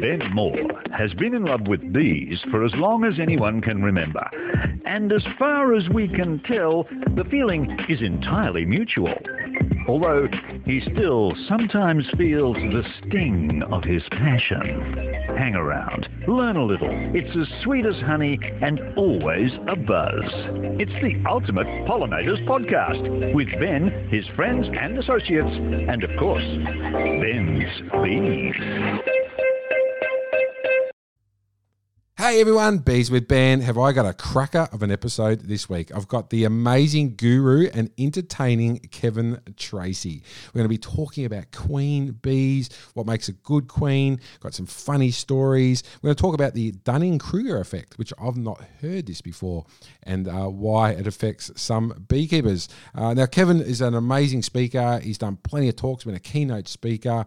Ben Moore has been in love with bees for as long as anyone can remember. And as far as we can tell, the feeling is entirely mutual. Although he still sometimes feels the sting of his passion. Hang around, learn a little. It's as sweet as honey and always a buzz. It's the ultimate pollinators podcast with Ben, his friends and associates, and of course, Ben's bees. Hey everyone, Bees with Ben. Have I got a cracker of an episode this week? I've got the amazing guru and entertaining Kevin Tracy. We're going to be talking about queen bees, what makes a good queen, got some funny stories. We're going to talk about the Dunning Kruger effect, which I've not heard this before, and uh, why it affects some beekeepers. Uh, now, Kevin is an amazing speaker. He's done plenty of talks, been a keynote speaker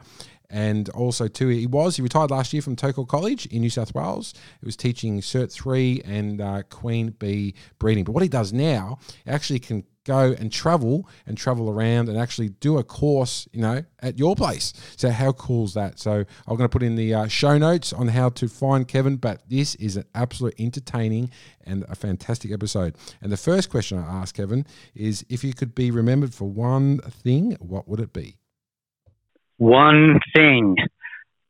and also too he was he retired last year from Tocal College in New South Wales. He was teaching Cert three and uh, Queen Bee breeding. But what he does now actually can go and travel and travel around and actually do a course, you know, at your place. So how cool is that? So I'm going to put in the uh, show notes on how to find Kevin. But this is an absolute entertaining and a fantastic episode. And the first question I asked Kevin is, if you could be remembered for one thing, what would it be? One thing.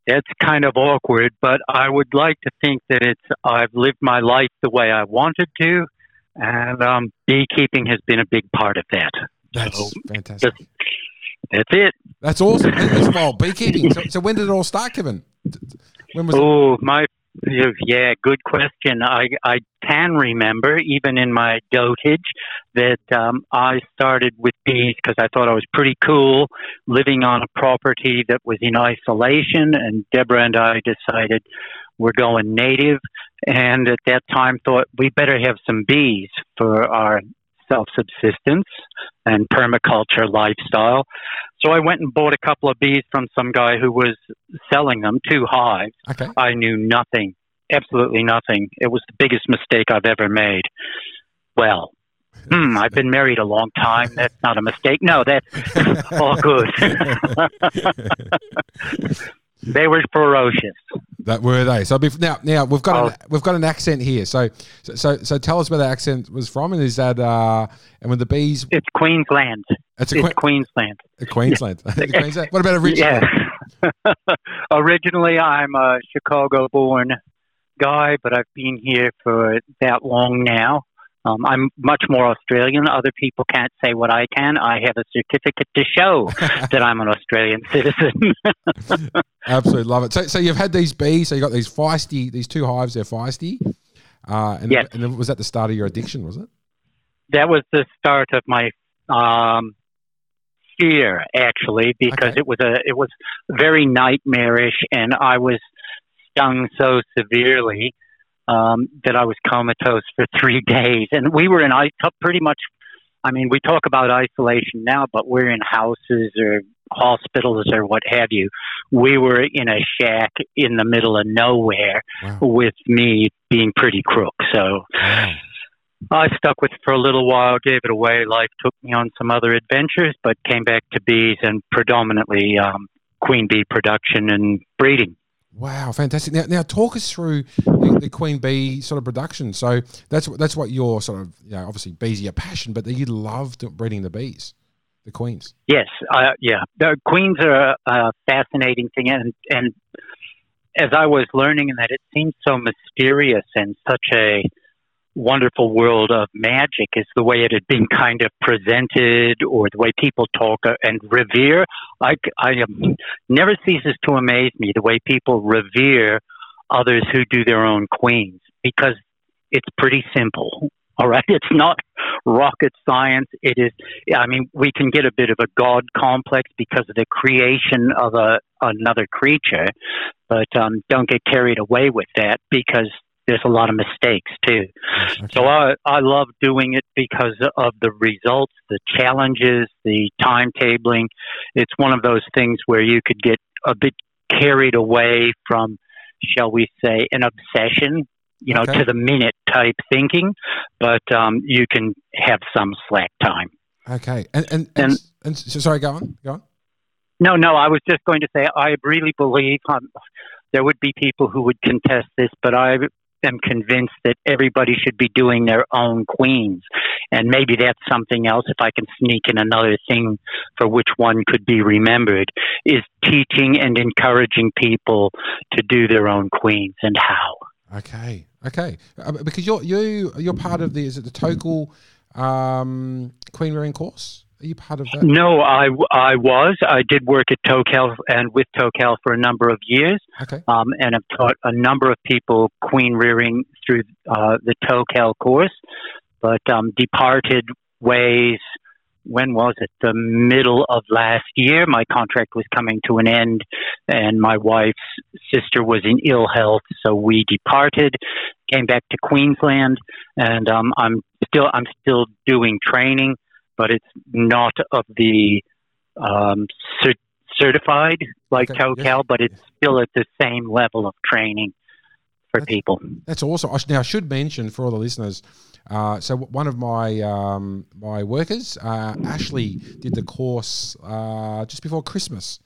That's kind of awkward, but I would like to think that it's I've lived my life the way I wanted to, and um, beekeeping has been a big part of that. That's so fantastic. That's it. That's awesome. That's well, beekeeping. So, so, when did it all start, Kevin? When was? Oh, my yeah, good question. I I can remember, even in my dotage, that um, I started with bees because I thought I was pretty cool living on a property that was in isolation. And Deborah and I decided we're going native, and at that time thought we better have some bees for our self subsistence and permaculture lifestyle. So I went and bought a couple of bees from some guy who was selling them, two hives. Okay. I knew nothing, absolutely nothing. It was the biggest mistake I've ever made. Well, hmm, I've been married a long time. That's not a mistake. No, that's all good. They were ferocious. That were they. So now, now we've got oh. an, we've got an accent here. So, so, so tell us where the accent was from, and is that uh, and when the bees? It's Queensland. It's, a it's Queensland. Queensland. Queensland. What about originally? Yeah. originally, I'm a Chicago-born guy, but I've been here for that long now. Um, I'm much more Australian. Other people can't say what I can. I have a certificate to show that I'm an Australian citizen. Absolutely love it. So, so you've had these bees. So you got these feisty, these two hives. They're feisty. Uh, and, yes. and was that the start of your addiction? Was it? That was the start of my um, fear, actually, because okay. it was a it was very nightmarish, and I was stung so severely um, that I was comatose for three days. And we were in I pretty much. I mean, we talk about isolation now, but we're in houses or hospitals or what have you. We were in a shack in the middle of nowhere wow. with me being pretty crook. So wow. I stuck with it for a little while, gave it away. Life took me on some other adventures, but came back to bees and predominantly um, queen bee production and breeding. Wow, fantastic! Now, now talk us through the, the, queen bee sort of production. So that's that's what your sort of you know, obviously bees are your passion, but you love breeding the bees, the queens. Yes, yeah, the queens are a, a fascinating thing, and and as I was learning in that, it seems so mysterious and such a wonderful world of magic is the way it had been kind of presented or the way people talk and revere. I, I um, never ceases to amaze me the way people revere others who do their own queens because it's pretty simple. All right. It's not rocket science. It is, I mean, we can get a bit of a God complex because of the creation of a, another creature, but um, don't get carried away with that because there's a lot of mistakes too. Okay. So I I love doing it because of the results, the challenges, the timetabling. It's one of those things where you could get a bit carried away from, shall we say, an obsession, you know, okay. to the minute type thinking, but um, you can have some slack time. Okay, and and and, and, and so, sorry, go on, go on. No, no, I was just going to say I really believe um, there would be people who would contest this, but I am convinced that everybody should be doing their own queens. And maybe that's something else, if I can sneak in another thing for which one could be remembered, is teaching and encouraging people to do their own queens and how. Okay, okay, uh, because you're you you're part of the is it the Tocal um, Queen rearing course? Are you part of that? No, I, I was. I did work at Tocal and with Tocal for a number of years. Okay. Um, and have taught a number of people queen rearing through uh, the Tocal course, but um, departed ways. When was it? The middle of last year. My contract was coming to an end, and my wife's sister was in ill health, so we departed. Came back to Queensland, and um, I'm still I'm still doing training but it's not of the um, cert- certified like Okay, Tocal, yes, but it's yes. still at the same level of training for That's- people. That's awesome. I sh- Now, I should mention for all the listeners. Uh, so one of my um, my workers, uh, Ashley, did the course uh, just before Christmas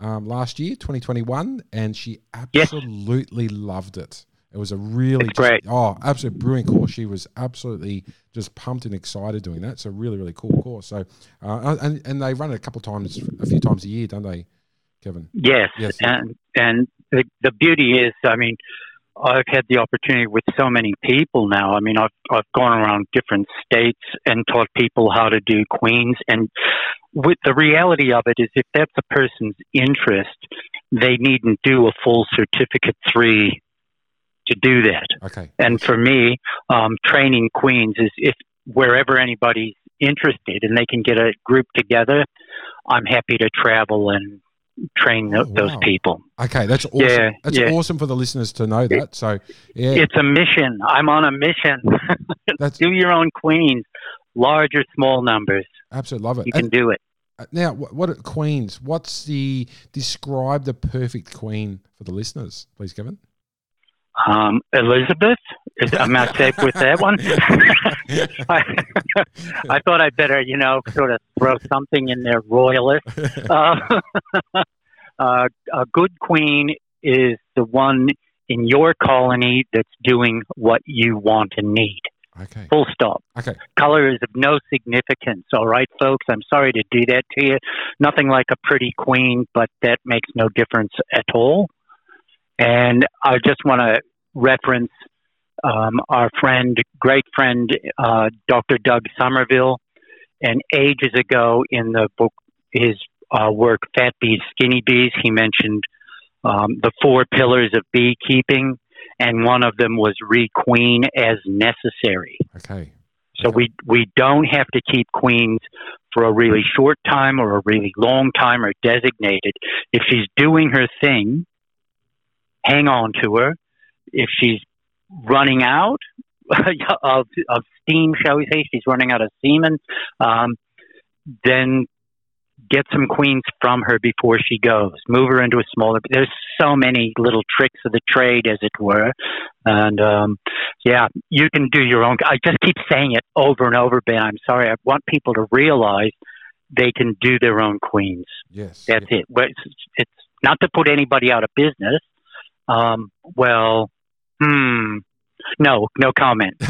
um, last year, 2021, and she Yes. absolutely loved it. It was a really just- great. oh, absolute brilliant course. She was absolutely just pumped and excited doing that. It's a really really cool course. So uh, and and they run it a couple of times, a few times a year, don't they, Kevin? Yes, Yes. and and the the beauty is, I mean, I've had the opportunity with so many people now. I mean, I've I've gone around different states and taught people how to do queens, and with the reality of it is, if that's a person's interest, they needn't do a full certificate three to do that. Okay. And for me, um, training queens is if wherever anybody's interested and they can get a group together, I'm happy to travel and train Oh, those wow. people. Okay, that's awesome. Yeah, that's yeah. awesome for the listeners to know that. So, yeah, It's a mission. I'm on a mission. do your own queens, large or small numbers. absolutely love it. You can do it. uh, now, what, what queens? What's the describe the perfect queen for the listeners, please, Kevin? Um, Elizabeth, am I safe with that one? I, I thought I'd better, you know, sort of throw something in there, royalist. Uh, uh, a good queen is the one in your colony that's doing what you want and need. okay, Full stop. okay, Color is of no significance. All right, folks. I'm sorry to do that to you. Nothing like a pretty queen, but that makes no difference at all. And I just want to reference um, our friend, great friend, uh, Dr. Doug Somerville. And ages ago in the book, his uh, work, Fat Bees, Skinny Bees, he mentioned um, the four pillars of beekeeping, and one of them was requeen as necessary. okay, So we we don't have to keep queens for a really short time or a really long time or designated. If she's doing her thing, hang on to her. If she's running out of of steam, shall we say, she's running out of semen, um, then get some queens from her before she goes. Move her into a smaller. There's so many little tricks of the trade, as it were, and um, yeah, you can do your own. I just keep saying it over and over, Ben. I'm sorry. I want people to realize they can do their own queens. yes, That's it. But it's, it's not to put anybody out of business. Um, well, hmm. No, no comment.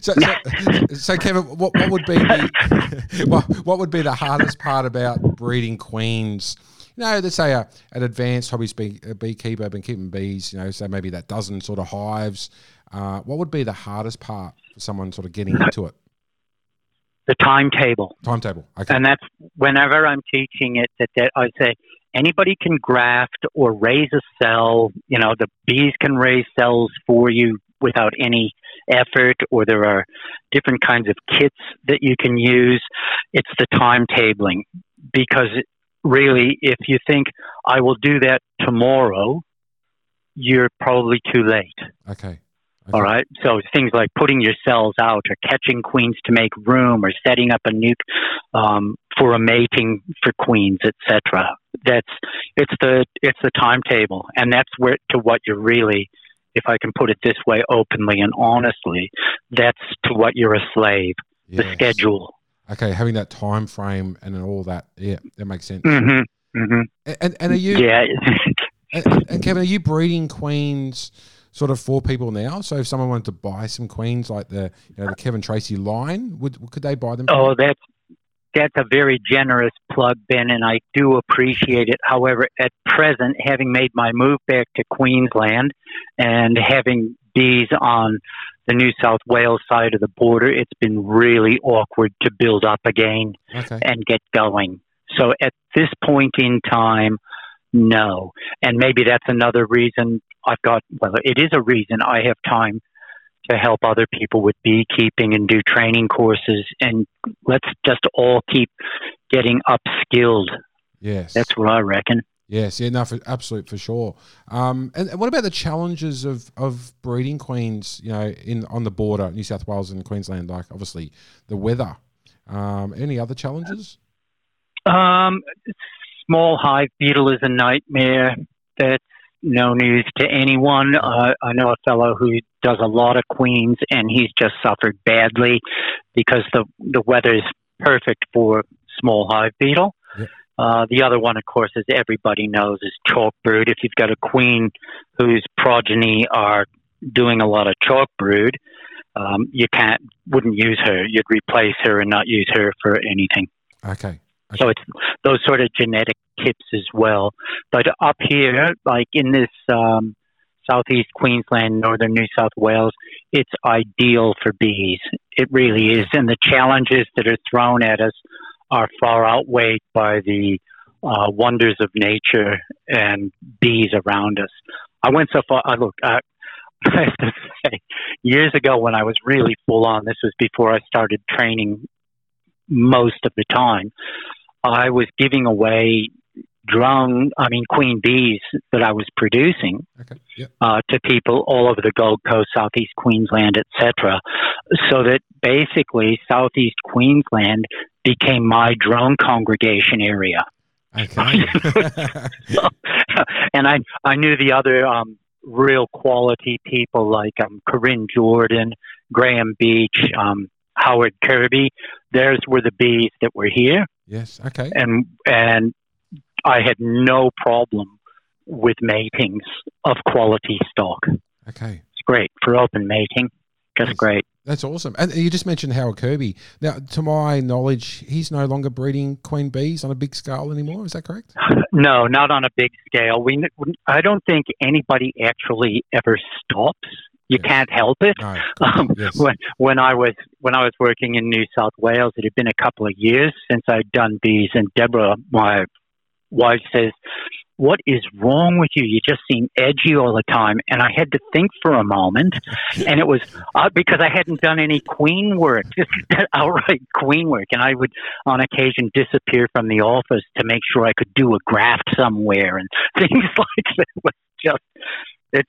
so, so, so, Kevin, what, what would be the, what, what would be the hardest part about breeding queens? You know, let's say a, an advanced hobbyist bee, a beekeeper, been keeping bees. You know, so maybe that dozen sort of hives. Uh, what would be the hardest part for someone sort of getting into it? The timetable. Timetable. Okay. And that's whenever I'm teaching it that, that I say anybody can graft or raise a cell. You know, the bees can raise cells for you without any effort, or there are different kinds of kits that you can use. It's the timetabling because really, if you think I will do that tomorrow, you're probably too late. okay. All right. So things like putting your cells out, or catching queens to make room, or setting up a nuke um, for a mating for queens, etc. That's it's the it's the timetable, and that's where to what you're really, if I can put it this way, openly and honestly, that's to what you're a slave. The schedule. Okay, having that time frame and all that, yeah, that makes sense. hmm hmm And and are you Yeah. and, and Kevin, are you breeding queens sort of for people now? So if someone wanted to buy some queens like the you know, the Kevin Tracy line, would could they buy them? Oh, that's that's a very generous plug, Ben, and I do appreciate it. However, at present, having made my move back to Queensland and having bees on the New South Wales side of the border, it's been really awkward to build up again okay. and get going. So at this point in time, no. And maybe that's another reason I've got, well, it is a reason I have time to help other people with beekeeping and do training courses. And let's just all keep getting upskilled. Yes. That's what I reckon. Yes, yeah, no, for, absolute for sure. Um, and, and what about the challenges of, of breeding queens? You know, in on the border, New South Wales and Queensland, like obviously the weather. Um, any other challenges? Um, small hive beetle is a nightmare. That's no news to anyone. Uh, I know a fellow who does a lot of queens, and he's just suffered badly because the the weather is perfect for small hive beetle. Yep. Uh, the other one, of course, as everybody knows, is chalk brood. If you've got a queen whose progeny are doing a lot of chalk brood, um, you can't wouldn't use her. You'd replace her and not use her for anything. Okay. So it's those sort of genetic tips as well. But up here, like in this um, southeast Queensland, northern New South Wales, it's ideal for bees. It really is. And the challenges that are thrown at us are far outweighed by the uh, wonders of nature and bees around us. I went so far, I look, I, I have to say, years ago when I was really full on, this was before I started training most of the time. I was giving away drone, I mean, queen bees that I was producing Okay. Yep. uh, to people all over the Gold Coast, Southeast Queensland, etc. So that basically Southeast Queensland became my drone congregation area. Okay. and I I knew the other um, real quality people like um, Corinne Jordan, Graham Beach, um, Howard Kirby. Theirs were the bees that were here, yes. Okay. and and I had no problem with matings of quality stock. Okay. It's great for open mating, just Yes. great. That's awesome. And you just mentioned Howard Kirby. Now, to my knowledge, he's no longer breeding queen bees on a big scale anymore. Is that correct? No, not on a big scale. We I don't think anybody actually ever stops. You Yes. can't help it. No. Um, yes. when when I was when I was working in New South Wales, it had been a couple of years since I'd done bees, and Deborah, my wife, says, "What is wrong with you? You just seem edgy all the time." And I had to think for a moment, and it was uh, because I hadn't done any queen work, just outright queen work, and I would on occasion disappear from the office to make sure I could do a graft somewhere and things like that. It was just it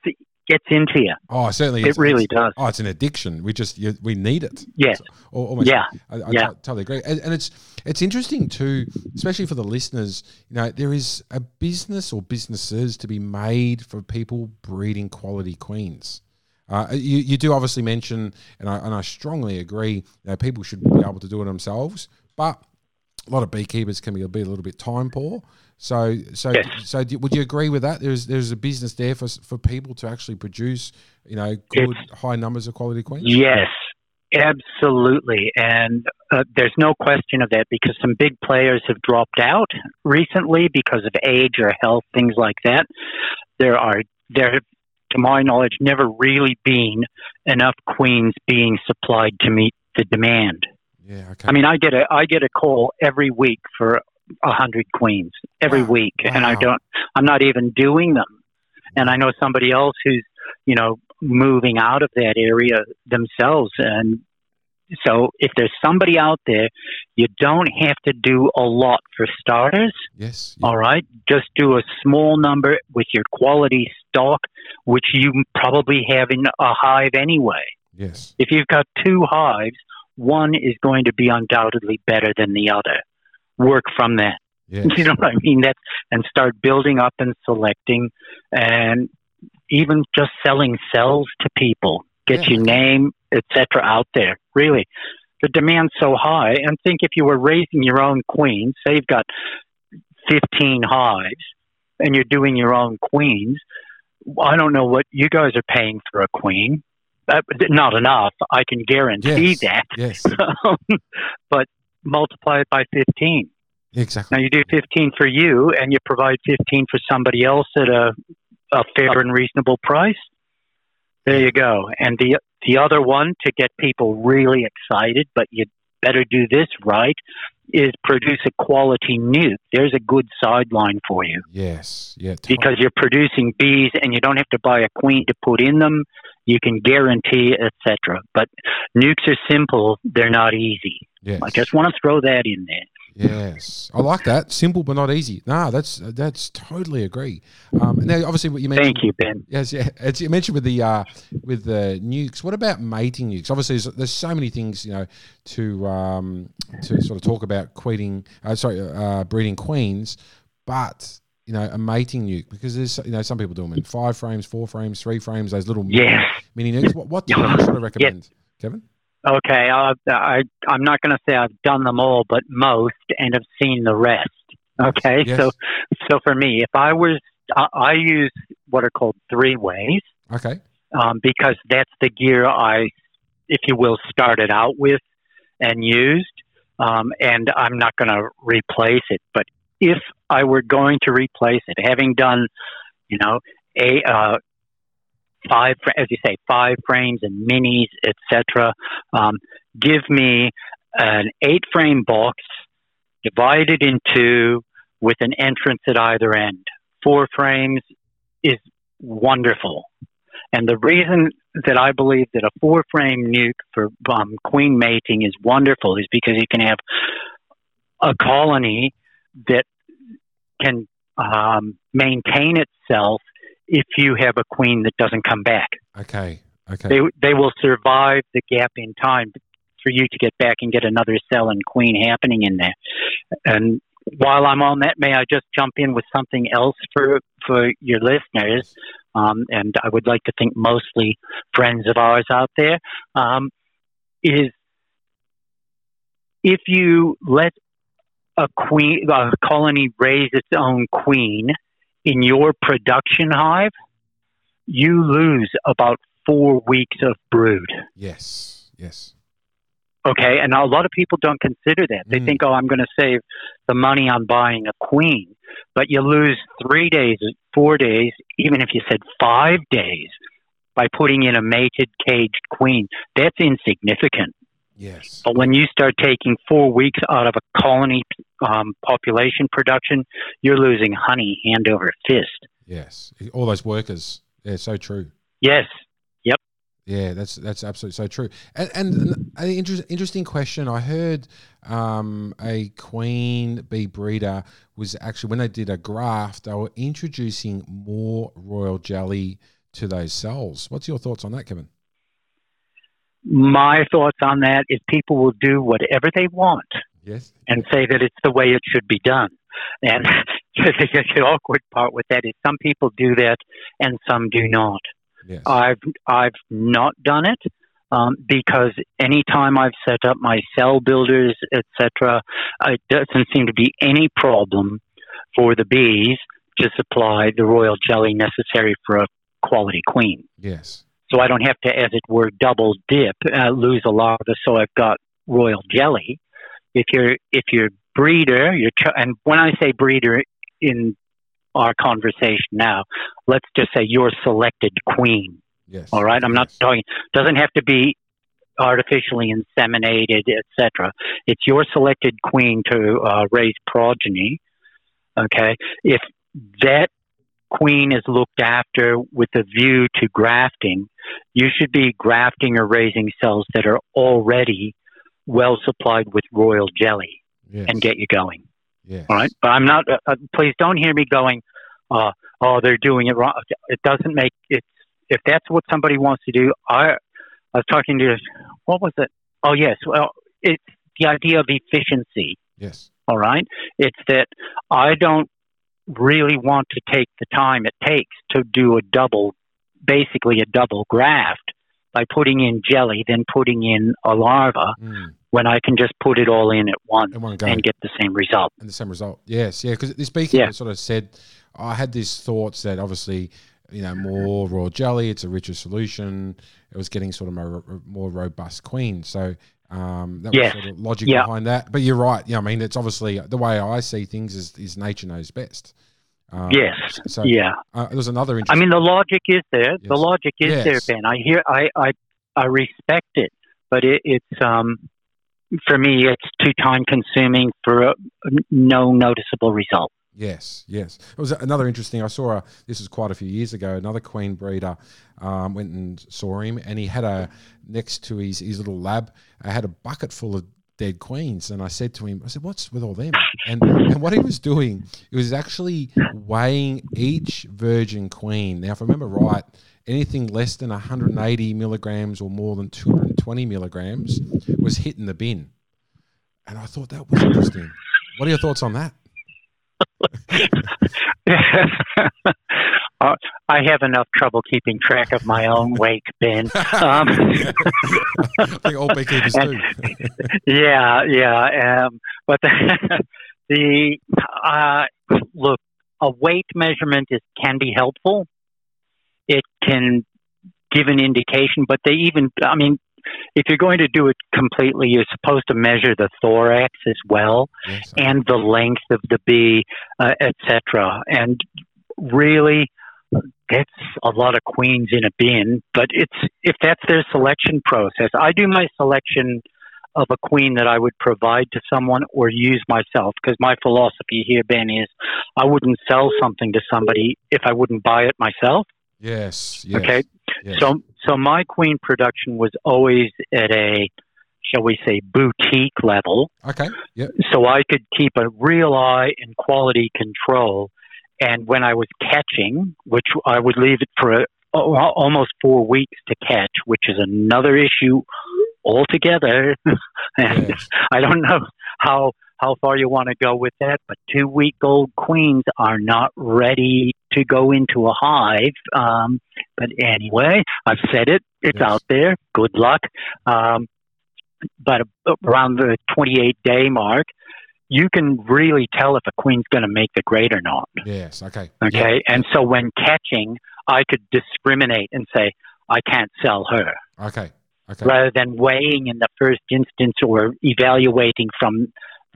gets into you. Oh, certainly. It it's- really it's- does. Oh, it's an addiction. We just you, we need it. Yes. Al- almost. Yeah. I, I Yeah. t- totally agree. And, and it's it's interesting too, especially for the listeners. You know, there is a business or businesses to be made for people breeding quality queens. Uh, you, you do obviously mention, and I, and I strongly agree, you know, people should be able to do it themselves, but a lot of beekeepers can be a, bit, a little bit time poor. So, so, Yes. so, do, would you agree with that? There's, there's a business there for, for people to actually produce, you know, good high numbers of quality queens. Yes, absolutely. And uh, there's no question of that because some big players have dropped out recently because of age or health, things like that. There are, there, have, to my knowledge, never really been enough queens being supplied to meet the demand. Yeah. Okay. I mean, I get a I get a call every week for a hundred queens every Wow. week, and I don't. I'm not even doing them. And I know somebody else who's you know moving out of that area themselves, and so if there's somebody out there, you don't have to do a lot for starters. yes. yeah. All right, just do a small number with your quality stock, which you probably have in a hive anyway. Yes. If you've got two hives, one is going to be undoubtedly better than the other. Work from that. Yes. You know what I mean? That's and start building up and selecting, and even just selling cells to people. Get Yeah. your name, etc., out there. Really, the demand's so high. And think if you were raising your own queens, say you've got 15 hives and you're doing your own queens, I don't know what you guys are paying for a queen. Uh, not enough. I can guarantee Yes. that. Yes. but multiply it by 15. Exactly. Now you do 15 for you and you provide 15 for somebody else at a, a fair and reasonable price. There you go. And the the other one to get people really excited, but you better do this right, is produce a quality nuke. There's a good sideline for you Yes. Yeah. totally. because you're producing bees and you don't have to buy a queen to put in them. You can guarantee, etc. But nukes are simple; they're not easy. yes. I just want to throw that in there. Yes, I like that. Simple but not easy. Nah, that's that's totally agree. Um, now, obviously, what you mentioned. Thank you, Ben. Yes, yeah. As you mentioned with the uh, with the nukes, what about mating nukes? Obviously, there's, there's so many things you know to um, to sort of talk about queening. Uh, sorry, uh, breeding queens, but you know a mating nuke because there's you know some people do them in five frames, four frames, three frames. Those little mini, Yes. mini nukes. What, what do you sort of recommend, Kevin? Okay, uh, I I'm not going to say I've done them all, but most, and have seen the rest. Okay, Yes. so so for me, if I was, I, I use what are called three ways Okay. um, because that's the gear I, if you will, started out with and used, um, and I'm not going to replace it. But if I were going to replace it, having done, you know, a uh, five, as you say, five frames and minis, etc. Um, give me an eight frame box divided in two with an entrance at either end. Four frames is wonderful. And the reason that I believe that a four frame nuke for um, queen mating is wonderful is because you can have a colony that can um, maintain itself if you have a queen that doesn't come back. Okay. Okay. They, they will survive the gap in time for you to get back and get another cell and queen happening in there. And while I'm on that, may I just jump in with something else for for your listeners? Um, and I would like to think mostly friends of ours out there um, is if you let a queen a colony raise its own queen in your production hive, you lose about four weeks of brood. yes. Yes. Okay, and a lot of people don't consider that. They Mm. think, oh, I'm going to save the money on buying a queen, but you lose three days, four days, even if you said five days, by putting in a mated caged queen. That's insignificant. Yes. But when you start taking four weeks out of a colony um, population production, you're losing honey hand over fist. Yes. All those workers. Yeah. So true. Yes, Yep. Yeah, that's that's absolutely so true. And, and an inter- interesting question. I heard um, a queen bee breeder was actually when they did a graft, they were introducing more royal jelly to those cells. What's your thoughts on that, Kevin? My thoughts on that is people will do whatever they want. Yes. and say that it's the way it should be done. And the awkward part with that is some people do that and some do not. Yes. I've I've not done it um, because anytime I've set up my cell builders, etc., it doesn't seem to be any problem for the bees to supply the royal jelly necessary for a quality queen. yes. So I don't have to, as it were, double dip, uh, lose a larva, so I've got royal jelly. If you're if you're breeder, you're ch- and when I say breeder in our conversation now, let's just say your selected queen. Yes. All right, I'm not Yes. talking. Doesn't have to be artificially inseminated, etc. It's your selected queen to uh, raise progeny. Okay, if that queen is looked after with a view to grafting, you should be grafting or raising cells that are already well supplied with royal jelly Yes. and get you going. Yes. All right, but I'm not. Uh, uh, please don't hear me going. Uh, oh, they're doing it wrong. It doesn't make it. If that's what somebody wants to do, I, I was talking to. What was it? Oh yes. Well, it's the idea of efficiency. Yes. All right. It's that I don't really want to take the time it takes to do a double, basically a double graft by putting in jelly, then putting in a larva, Mm. when I can just put it all in at once In one and get the same result. and the same result. Yes, yeah. Because this beekeeper Yeah. sort of said, I had these thoughts that obviously, you know, more raw jelly, it's a richer solution. It was getting sort of more, more robust queen. So um, that Yes. was sort of logic Yeah. behind that. But you're right. Yeah, I mean, it's obviously the way I see things is, is nature knows best. Um, Yes. So Yeah. uh, there's another I mean, the logic is there. The logic is Yes. there, Ben. I hear, I, I, I respect it, but it, it's um, for me, it's too time consuming for a, no noticeable result. Yes, yes. It was another interesting. I saw a, this was quite a few years ago. Another queen breeder um, went and saw him, and he had a next to his his little lab. I had a bucket full of dead queens, and I said to him, I said, "What's with all them?" And and what he was doing, he was actually weighing each virgin queen. Now, if I remember right, anything less than 180 milligrams or more than 220 milligrams was hit in the bin. And I thought that was interesting. What are your thoughts on that? uh, I have enough trouble keeping track of my own weight, Ben. Um, I think all beekeepers do. yeah, yeah. Um, but the, the uh, look, a weight measurement is can be helpful. It can give an indication, but they even, I mean, if you're going to do it completely, you're supposed to measure the thorax as well Yes, and the length of the bee, uh, etc. And really, that's a lot of queens in a bin. But it's if that's their selection process. I do my selection of a queen that I would provide to someone or use myself because my philosophy here, Ben, is I wouldn't sell something to somebody if I wouldn't buy it myself. yes, yes. Okay, yes. so so my queen production was always at a shall we say boutique level okay, yep, so I could keep a real eye and quality control. And when I was catching, which I would leave it for a, al- almost four weeks to catch, which is another issue altogether. and yes, I don't know how how far you want to go with that, but two week old queens are not ready to go into a hive. Um, but anyway, I've said it; it's Yes. out there. Good luck. Um, but around the 28 day mark, you can really tell if a queen's going to make the grade or not. yes. Okay, Okay, and so when catching, I could discriminate and say I can't sell her Okay, okay. rather than weighing in the first instance or evaluating from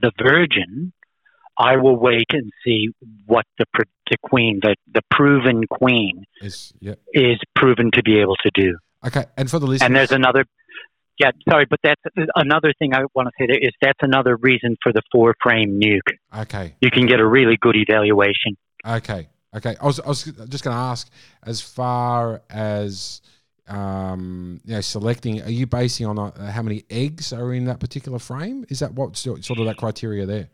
the virgin, I will wait and see what the, the queen, the, the proven queen, Is yeah. is proven to be able to do. Okay, and for the listeners, And there's another, yeah, sorry, but that's another thing I want to say there is that's another reason for the four frame nuke. okay, You can get a really good evaluation. okay, okay. I was, I was just going to ask, as far as um, you know, selecting, are you basing on uh, how many eggs are in that particular frame? Is that what sort sort of that criteria there?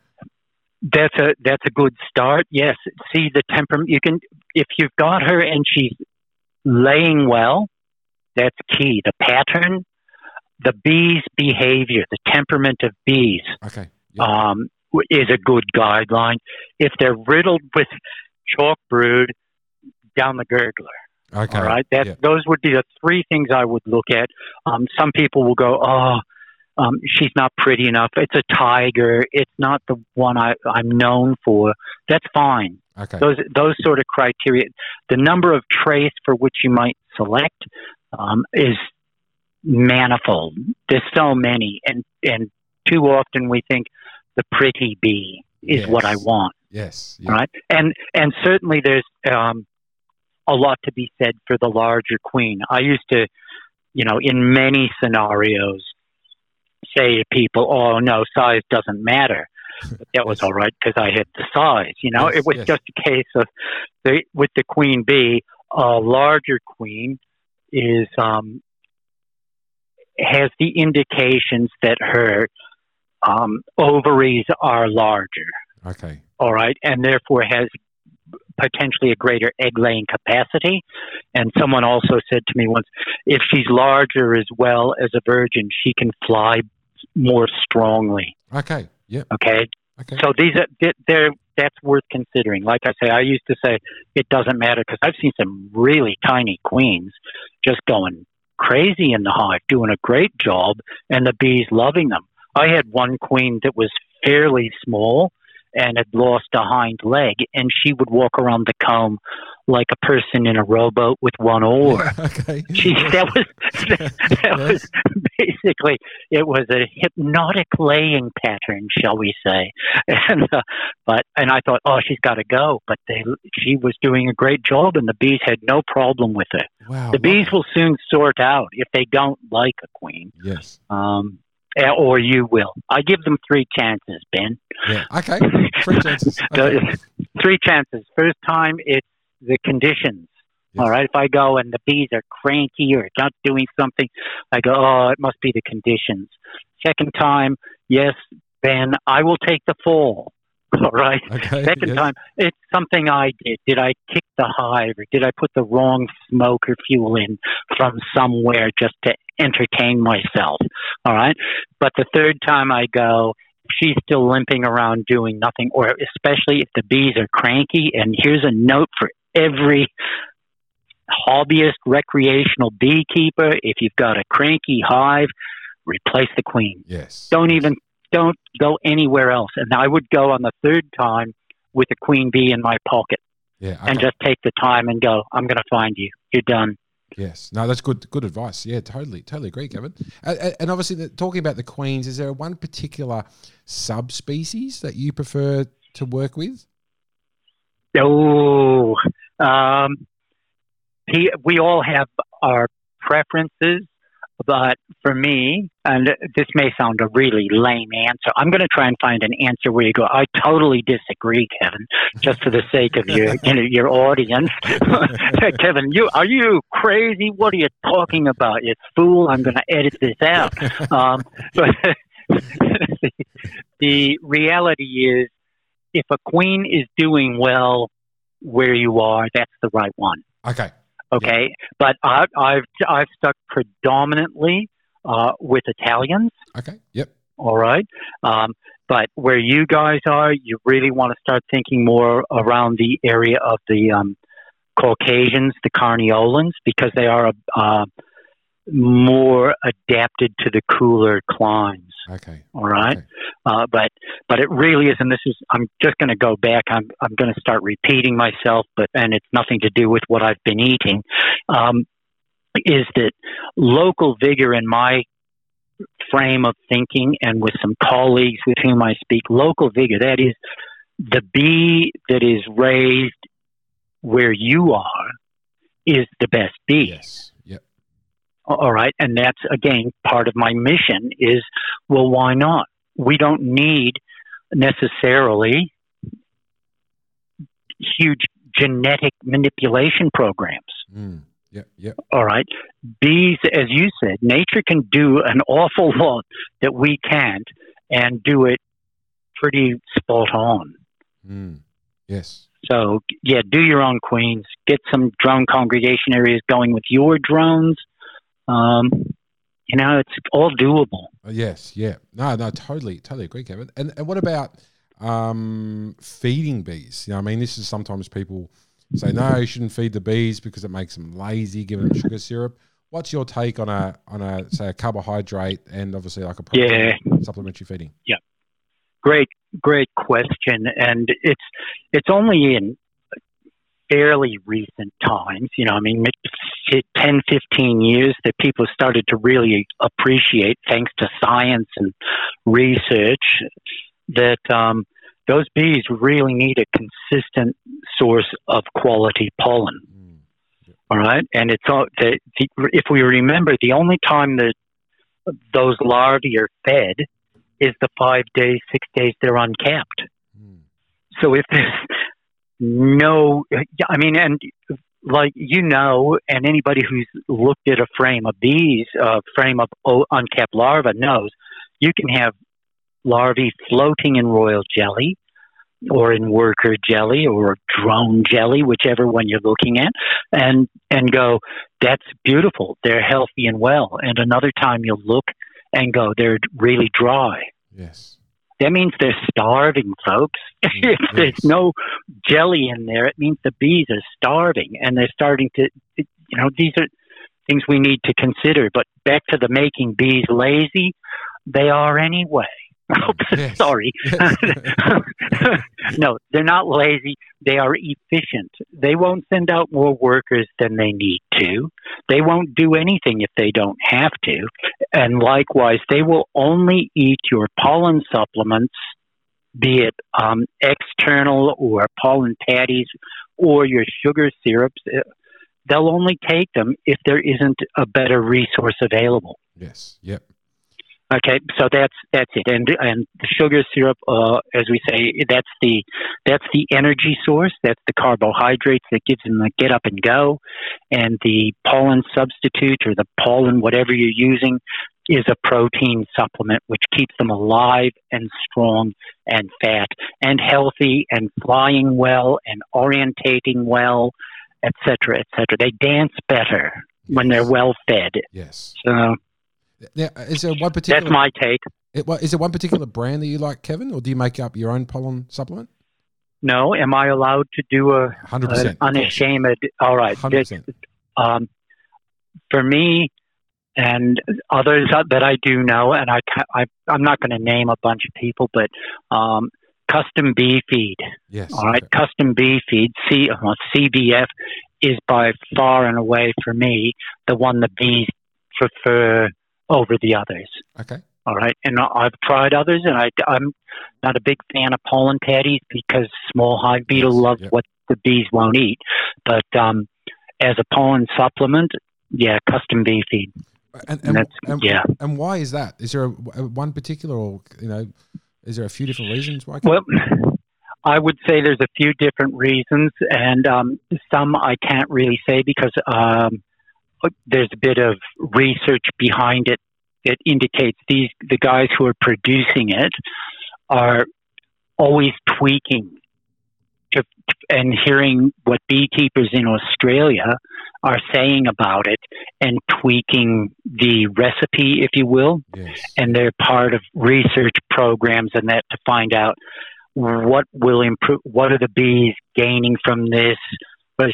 That's a that's a good start. Yes, see the temperament. You can if you've got her and she's laying well. That's key. The pattern, the bees' behavior, the temperament of bees Okay, yeah. um, is a good guideline. If they're riddled with chalk brood, down the gurgler. okay, All right, that yeah. those would be the three things I would look at. Um, some people will go, "Oh, um, she's not pretty enough. It's a tiger. It's not the one I, I'm known for." That's fine. okay, Those those sort of criteria. The number of traits for which you might select um, is manifold. There's so many, and and too often we think the pretty bee is what I want yes, yeah. right? And and certainly there's um, a lot to be said for the larger queen. I used to, you know, in many scenarios, say to people, "Oh no, size doesn't matter." But that was Yes. all right because I had the size. You know, Yes, it was yes. just a case of the with the queen bee, a larger queen is um, has the indications that her um, ovaries are larger. Okay, all right, and therefore has potentially a greater egg laying capacity. And someone also said to me once, if she's larger as well as a virgin, she can fly more strongly. okay, yeah, Okay, okay, so these are th- they're that's worth considering. Like I say, I used to say it doesn't matter because I've seen some really tiny queens just going crazy in the hive, doing a great job, and the bees loving them. I had one queen that was fairly small and had lost a hind leg, and she would walk around the comb like a person in a rowboat with one oar. okay. She, that was that was basically it was a hypnotic laying pattern, shall we say? And uh, but and I thought, oh, she's got to go, but they she was doing a great job, and the bees had no problem with it. Wow. The bees will soon sort out if they don't like a queen, Yes. um, Uh, or you will. I give them three chances, Ben. Yeah. Okay. Three chances. Okay. Three chances. First time, it's the conditions. Yes. All right. If I go and the bees are cranky or not doing something, I go, oh, it must be the conditions. Second time, yes, Ben, I will take the fall. All right. Okay. Second yes. time, it's something I did. Did I kick the hive or did I put the wrong smoke or fuel in from somewhere just to entertain myself? All right. But the third time I go, she's still limping around doing nothing, or especially if the bees are cranky. And here's a note for every hobbyist, recreational beekeeper if you've got a cranky hive, replace the queen Yes. don't even don't go anywhere else. And I would go on the third time with a queen bee in my pocket Yeah. and just take the time and go. I'm going to find you. You're done. Yes, no, that's good. Good advice. Yeah, totally, totally agree, Kevin. And, and- obviously, the, talking about the queens, is there one particular subspecies that you prefer to work with? Oh, um, we all have our preferences, but for me, and this may sound a really lame answer, I'm going to try and find an answer where you go, I totally disagree, Kevin, just for the sake of your, you know, your audience. Kevin, you are you crazy? What are you talking about? You fool! I'm going to edit this out. Um, but the, the reality is, if a queen is doing well where you are, that's the right one. Okay. Okay, but I, I've I've stuck predominantly uh, with Italians. Okay. Yep. All right, um, but where you guys are, you really want to start thinking more around the area of the um, Caucasians, the Carniolans, because they are a, uh, more adapted to the cooler climes. Okay. All right. Okay. Uh, but but it really is, and this is I'm just going to go back. I'm I'm going to start repeating myself, but and it's nothing to do with what I've been eating. Um, is that local vigor in my frame of thinking, and with some colleagues with whom I speak, local vigor. That is the bee that is raised where you are is the best bee. Yes. All right. And that's, again, part of my mission is, well, why not? We don't need necessarily huge genetic manipulation programs. Mm. Yep. Yep. All right. Bees, as you said, nature can do an awful lot that we can't and do it pretty spot on. Mm. Yes. So, yeah, do your own queens. Get some drone congregation areas going with your drones. Um, you know, it's all doable. Uh, yes. Yeah. No. No. Totally. Totally agree, Kevin. And and what about um, feeding bees? You know, I mean, this is sometimes people say no, you shouldn't feed the bees because it makes them lazy, giving them sugar syrup. What's your take on a on a say a carbohydrate and obviously like a protein supplementary feeding? Yeah, great, great question, and it's it's only in fairly recent times. You know, I mean, 10, 15 years that people started to really appreciate, thanks to science and research, that um, those bees really need a consistent source of quality pollen. Mm. All right, and it's all the, the, if we remember, the only time that those larvae are fed is the five days, six days they're uncapped. Mm. So if there's no, I mean, and like you know, and anybody who's looked at a frame of bees, a frame of o- uncapped larvae knows, you can have larvae floating in royal jelly, or in worker jelly, or drone jelly, whichever one you're looking at, and and go, that's beautiful. They're healthy and well. And another time you'll look and go, they're really dry Yes. That means they're starving, folks. Mm, if there's no jelly in there, it means the bees are starving and they're starting to, you know, these are things we need to consider. But back to the making bees lazy, they are anyway. Yes. Sorry. no, they're not lazy. They are efficient. They won't send out more workers than they need to. They won't do anything if they don't have to. And likewise, they will only eat your pollen supplements, be it um, external or pollen patties or your sugar syrups. Uh, They'll only take them if there isn't a better resource available. yes. Yep. Okay, so that's that's it, and and the sugar syrup, uh, as we say, that's the that's the energy source. That's the carbohydrates that gives them the get up and go, and the pollen substitute or the pollen, whatever you're using, is a protein supplement which keeps them alive and strong and fat and healthy and flying well and orientating well, etc., etc. They dance better when they're well fed. Yes. So Now, is there one particular? that's my take. it- what- is there one particular brand that you like, Kevin, or do you make up your own pollen supplement? No, am I allowed to do a hundred percent unashamed? All right, Hundred percent. um, for me and others that I do know, and I, I, I'm not going to name a bunch of people, but um, custom bee feed. Yes. All right, okay. custom bee feed, C, well, CBF, is by far and away for me the one the bees prefer over the others. Okay. All right, and I've tried others, and I, I'm not a big fan of pollen patties because small hive beetle Yes, love yep. what the bees won't eat. But um, as a pollen supplement, yeah, custom bee feed. And, And and, that's and, yeah. and why is that? Is there a, a- one particular, or you know, is there a few different reasons why? Well, I would say there's a few different reasons, and um, some I can't really say because um, there's a bit of research behind it that indicates these the guys who are producing it are always tweaking to, and hearing what beekeepers in Australia are saying about it and tweaking the recipe, if you will yes. and they're part of research programs and that to find out what will improve, what are the bees gaining from this. But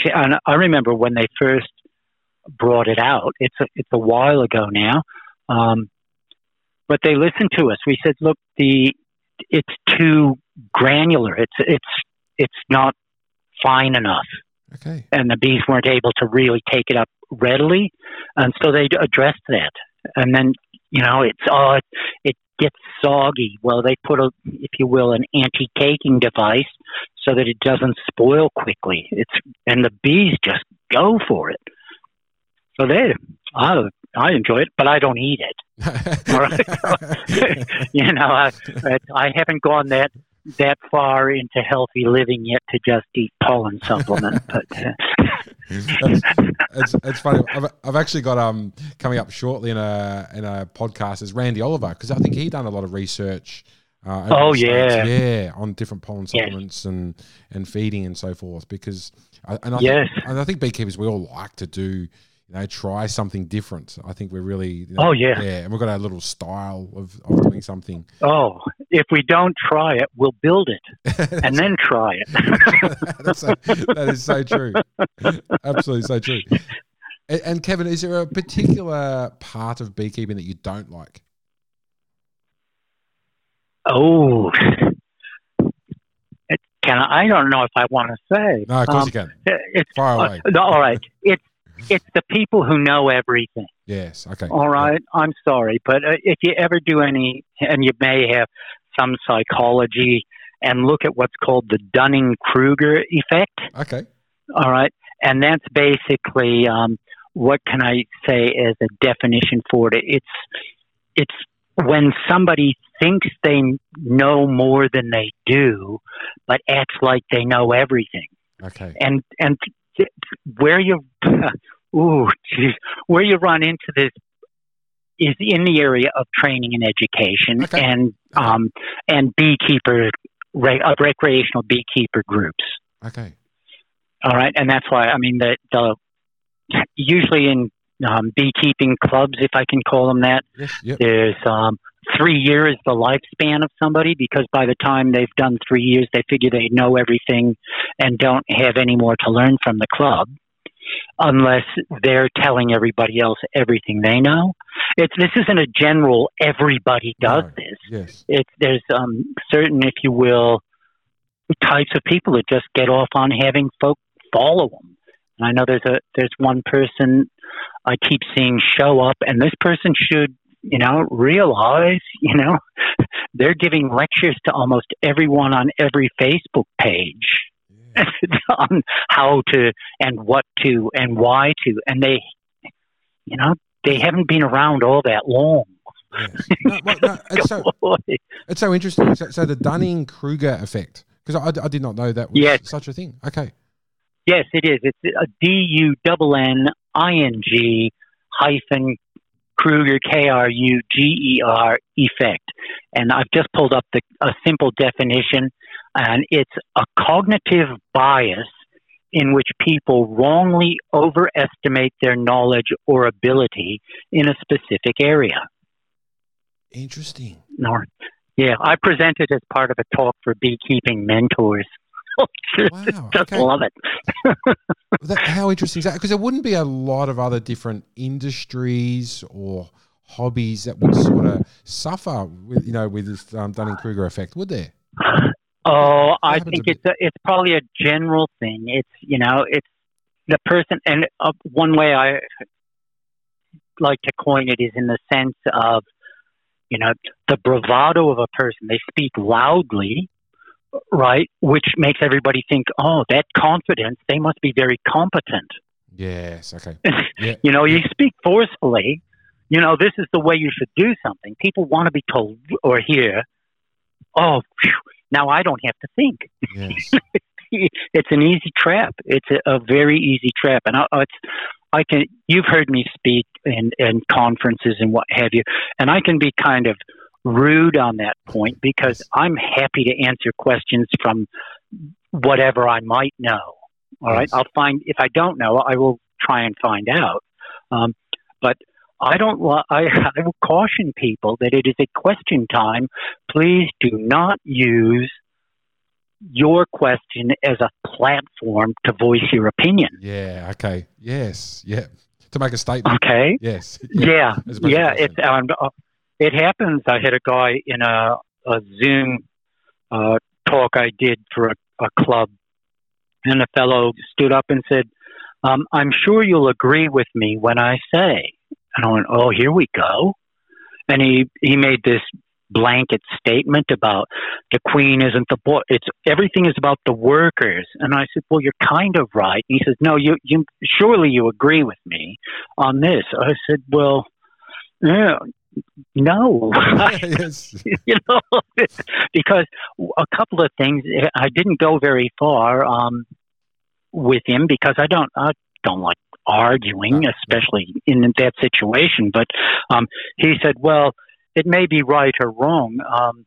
I remember when they first brought it out. It's a, it's a while ago now, um, but they listened to us. We said, look, the it's too granular. It's it's it's not fine enough Okay. and the bees weren't able to really take it up readily, and so they addressed that. And then you know it's oh it, it gets soggy. Well, they put a if you will an anti-caking device so that it doesn't spoil quickly. It's and the bees just go for it. So they I I enjoy it, but I don't eat it. All right. you know I I haven't gone that that far into healthy living yet to just eat pollen supplement. but uh, it's, it's funny. I've, I've actually got um coming up shortly in a in a podcast is Randy Oliver because I think he done a lot of research. Uh, Oh, yeah. yeah, on different pollen Yes. supplements and and feeding and so forth. Because I, and I Yes. think, and I think beekeepers we all like to do. You know, try something different. I think we're really. You know, Oh, yeah. yeah, and we've got our little style of, of doing something. oh, if we don't try it, we'll build it and then try it. That's so, that is so true. Absolutely so true. And, and Kevin, is there a particular part of beekeeping that you don't like? oh, it, can I, I don't know if I want to say. No, of course Um, you can. It's Far uh, away. no, all right. It's it's the people who know everything. Yes. Okay. All right, I'm sorry, but uh, if you ever do any, and you may have some psychology, and look at what's called the Dunning Kruger effect. Okay. All right, and that's basically um, what can I say as a definition for it? It's it's when somebody thinks they know more than they do, but acts like they know everything Okay. and and where you ooh geez, where you run into this is in the area of training and education Okay. and um and beekeeper re- uh, recreational beekeeper groups Okay. all right and that's why i mean the the usually in um, beekeeping clubs if i can call them that Yes. Yep. there's um, three years the lifespan of somebody because by the time they've done three years, they figure they know everything and don't have any more to learn from the club. unless they're telling everybody else everything they know. It's this isn't a general everybody does this. Yes. It's there's um, certain, if you will, types of people that just get off on having folk follow them. And I know there's a there's one person I keep seeing show up, and this person should you know realize you know they're giving lectures to almost everyone on every Facebook page Yeah. on how to and what to and why to, and they you know they haven't been around all that long. yes. No, well, no, it's, so, it's so interesting. So, so the Dunning Kruger effect, because I, I did not know that was Yes. such a thing. Okay. Yes, it is. It's a D U N N I N G hyphen Kruger K R U G E R effect. And I've just pulled up the, a simple definition, and it's a cognitive bias in which people wrongly overestimate their knowledge or ability in a specific area. Interesting. Nor, yeah, I presented as part of a talk for beekeeping mentors. Wow. Just Okay. love it. That, how interesting is that? Because there wouldn't be a lot of other different industries or hobbies that would sort of suffer with, you know, with this um, Dunning Kruger effect, would there? Oh, I think it's a, it's probably a general thing. It's you know it's the person, and uh, one way I like to coin it is in the sense of you know the bravado of a person. They speak loudly, right, which makes everybody think, oh, that confidence. They must be very competent. Yes. Okay. Yeah. you know, you speak forcefully. You know, this is the way you should do something. People want to be told or hear, oh, phew, now I don't have to think Yes. it's an easy trap. It's a, a very easy trap, and I, it's I can. You've heard me speak in, in conferences and what have you, and I can be kind of rude on that point because I'm happy to answer questions from whatever I might know. All right, Yes. I'll find if I don't know, I will try and find out. Um, but I don't. I, I will caution people that it is a question time. Please do not use your question as a platform to voice your opinion. Yeah. Okay. Yes. Yeah. To make a statement. Okay. Yes. Yeah. To Yeah. It's um, it happens. I had a guy in a a Zoom uh, talk I did for a, a club, and a fellow stood up and said, um, "I'm sure you'll agree with me when I say." And I went, "Oh, here we go." And he he made this blanket statement about the queen isn't the boy. It's everything is about the workers. And I said, "Well, you're kind of right." And he says, "No, you you surely you agree with me on this." I said, "Well, yeah, no." yes. you know, because a couple of things. I didn't go very far um, with him because I don't. I don't like arguing, No, especially in that situation. But um, he said, "Well, it may be right or wrong, um,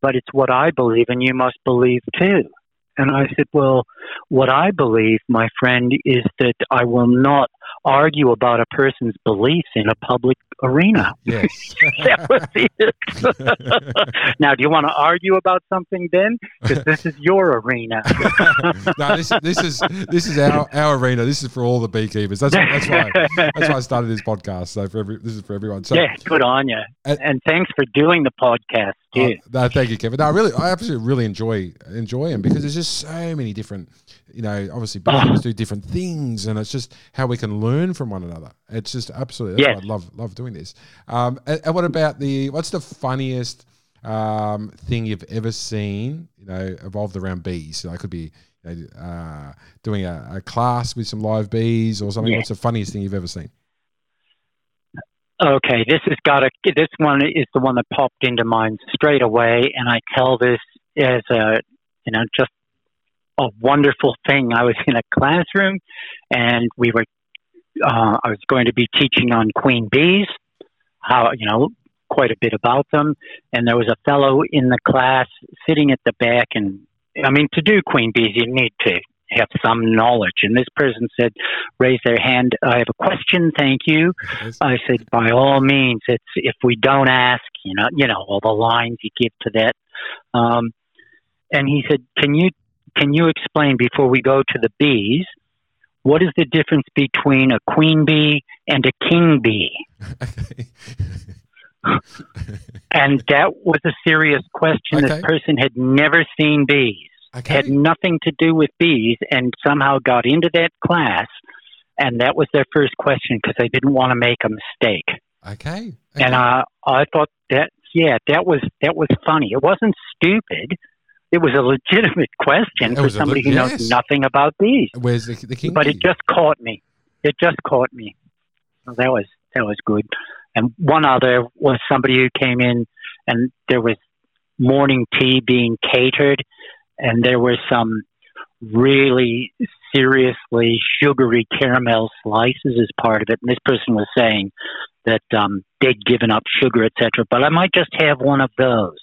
but it's what I believe, and you must believe too." And I said, "Well, what I believe, my friend, is that I will not argue about a person's beliefs in a public arena." Yes. that was it. now, do you want to argue about something then? Because this is your arena. no, this, this is this is our, our arena. This is for all the beekeepers. That's that's why that's why I started this podcast. So for every this is for everyone. So yeah, good on you. Uh, and- And thanks for doing the podcast too. Uh, no, thank you, Kevin. No, I really, I absolutely really enjoy enjoy him because there's just so many different, you know, obviously beekeepers do different things, and it's just how we can learn from one another. It's just absolutely. Why I love love doing this. Um, and, and what about the? What's the funniest um, thing you've ever seen? You know, evolved around bees. So I could be. You know, uh, doing a, a class with some live bees or something. Yeah. What's the funniest thing you've ever seen? Okay, this has got to. This one is the one that popped into mind straight away, and I tell this as a, you know, just a wonderful thing. I was in a classroom, and we were. Uh, I was going to be teaching on queen bees, how you know quite a bit about them, and there was a fellow in the class sitting at the back, and I mean to do queen bees, you need to have some knowledge. And this person said, raise their hand. I have a question. Thank you. I said, by all means, it's if we don't ask, you know, you know, all the lines you give to that. Um, and he said, can you can you explain before we go to the bees what is the difference between a queen bee and a king bee? And that was a serious question. Okay. This person had never seen bees, Okay. had nothing to do with bees, and somehow got into that class. And that was their first question because they didn't want to make a mistake. Okay. And uh, I thought that, yeah, that was that was funny. It wasn't stupid. It was a legitimate question for somebody le- who yes. knows nothing about bees. Where's the, the king? But bee? it just caught me. It just caught me. So that was that was good. And one other was somebody who came in, and there was morning tea being catered, and there were some really seriously sugary caramel slices as part of it. And this person was saying that um, they'd given up sugar, etc. But I might just have one of those.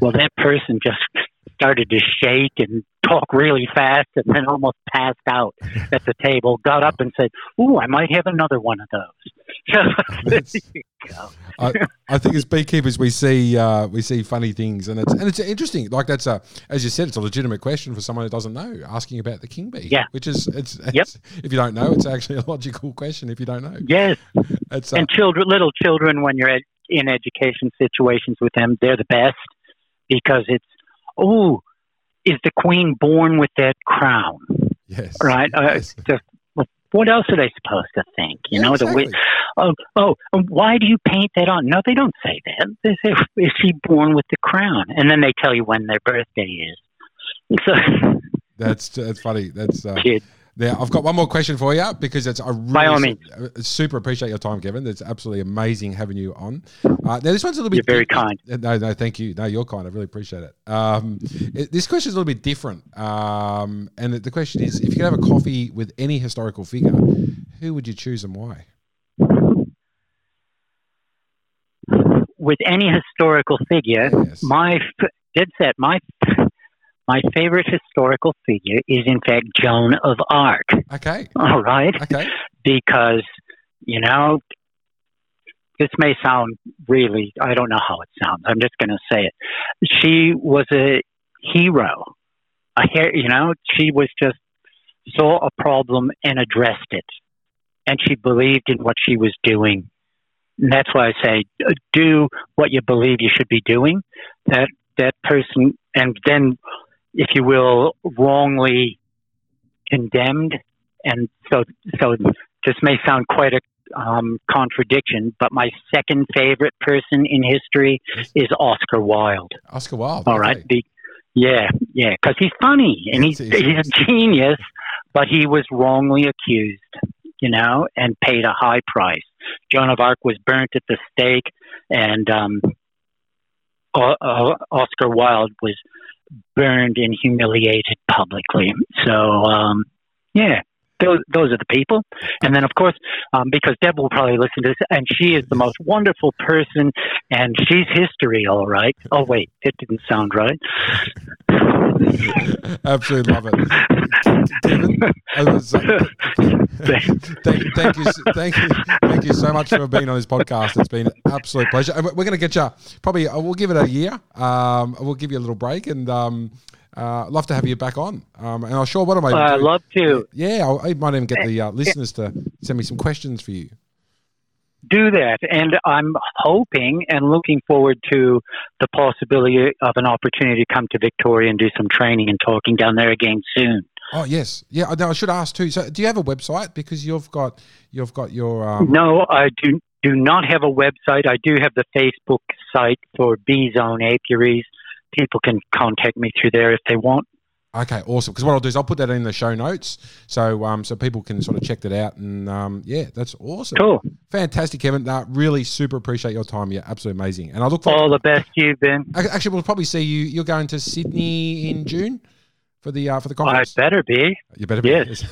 Well, that person just started to shake and talk really fast and then almost passed out at the table, got up and said, Ooh, I might have another one of those. there you go. I, I think as beekeepers we see uh, we see funny things and it's and it's interesting. Like that's a as you said, it's a legitimate question for someone who doesn't know, asking about the king bee. Yeah. Which is it's, Yep. if you don't know, it's actually a logical question if you don't know. Yes. It's uh, And children, little children, when you're ed- in education situations with them, they're the best because it's, oh, is the queen born with that crown? yes. Right? Uh, Yes. it's just, what else are they supposed to think? You Yeah, know, the exactly. wi- oh, oh, why do you paint that on? No, they don't say that. They say, is she born with the crown? And then they tell you when their birthday is. So, That's that's funny. That's uh, Now, I've got one more question for you because it's I really su- uh, super appreciate your time, Kevin. It's absolutely amazing having you on. Uh, now, this one's a little bit. You're very di- kind. uh, No, no, thank you. No, you're kind. I really appreciate it. Um, it- this question is a little bit different. Um, and the- the question is, if you could have a coffee with any historical figure, who would you choose and why? with any historical figure, Yes. my f- dead set my my favorite historical figure is in fact Joan of Arc. Okay. All right, Okay. because you know this may sound really I don't know how it sounds. I'm just going to say it. She was a hero. A he- you know, she was just saw a problem and addressed it, and she believed in what she was doing. And that's why I say uh, do what you believe you should be doing. That that person, and then, if you will, wrongly condemned, and so so this may sound quite a um, contradiction, but my second favorite person in history is Oscar Wilde. Oscar Wilde. All right. Be, yeah, yeah, because he's funny and he's Yes, he's a genius, but he was wrongly accused, you know, and paid a high price. Joan of Arc was burnt at the stake, and um, o- uh, Oscar Wilde was burned and humiliated publicly. So, um, yeah. Those, those are the people. And then, of course, um, because Deb will probably listen to this, and she is the most wonderful person, and she's history, all right. Oh, wait, it didn't sound right. Absolutely love it. Uh, thank, thank you, thank you, thank you so much for being on this podcast. It's been an absolute pleasure. And we're going to get you probably. uh, We'll give it a year. Um, we'll give you a little break, and um, uh, love to have you back on. Um, and I'm sure what am I? I'd love to Yeah, I'll, I might even get the uh, listeners to send me some questions for you. do that. And I'm hoping and looking forward to the possibility of an opportunity to come to Victoria and do some training and talking down there again soon. Oh yes, yeah. I- I should ask too. So, do you have a website? Because you've got you've got your um, No, I do do not have a website. I do have the Facebook site for B Zone Apiaries. People can contact me through there if they want. Okay, awesome. Because what I'll do is I'll put that in the show notes, so um, so people can sort of check that out. And um, yeah, that's awesome. Cool. Fantastic, Kevin. Uh, really super appreciate your time. You're absolutely amazing. And I look forward. All the best you, Ben. Ac- Actually, we'll probably see you. You're going to Sydney in June for the uh, for the I better be. you better be. Yes.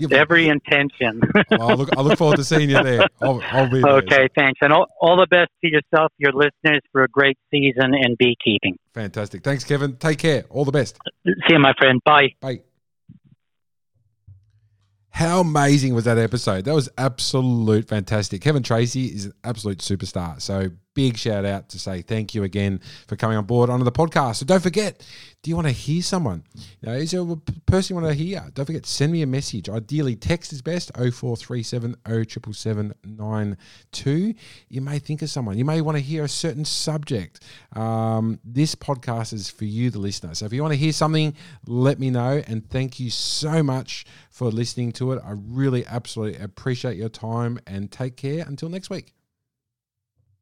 Every intention. well, I look, I look forward to seeing you there. I'll, I'll be there. okay, thanks. And all, all the best to yourself, your listeners, for a great season in beekeeping. Fantastic. Thanks, Kevin. Take care. All the best. See you, my friend. Bye. Bye. How amazing was that episode? That was absolute fantastic. Kevin Tracy is an absolute superstar. So big shout out to say thank you again for coming on board onto the podcast. So don't forget, do you want to hear someone? You know, is there a person you want to hear? Don't forget, send me a message. Ideally, text is best 0437 077792. You may think of someone. You may want to hear a certain subject. Um, this podcast is for you, the listener. So if you want to hear something, let me know. And thank you so much for listening to it. I really absolutely appreciate your time and take care until next week.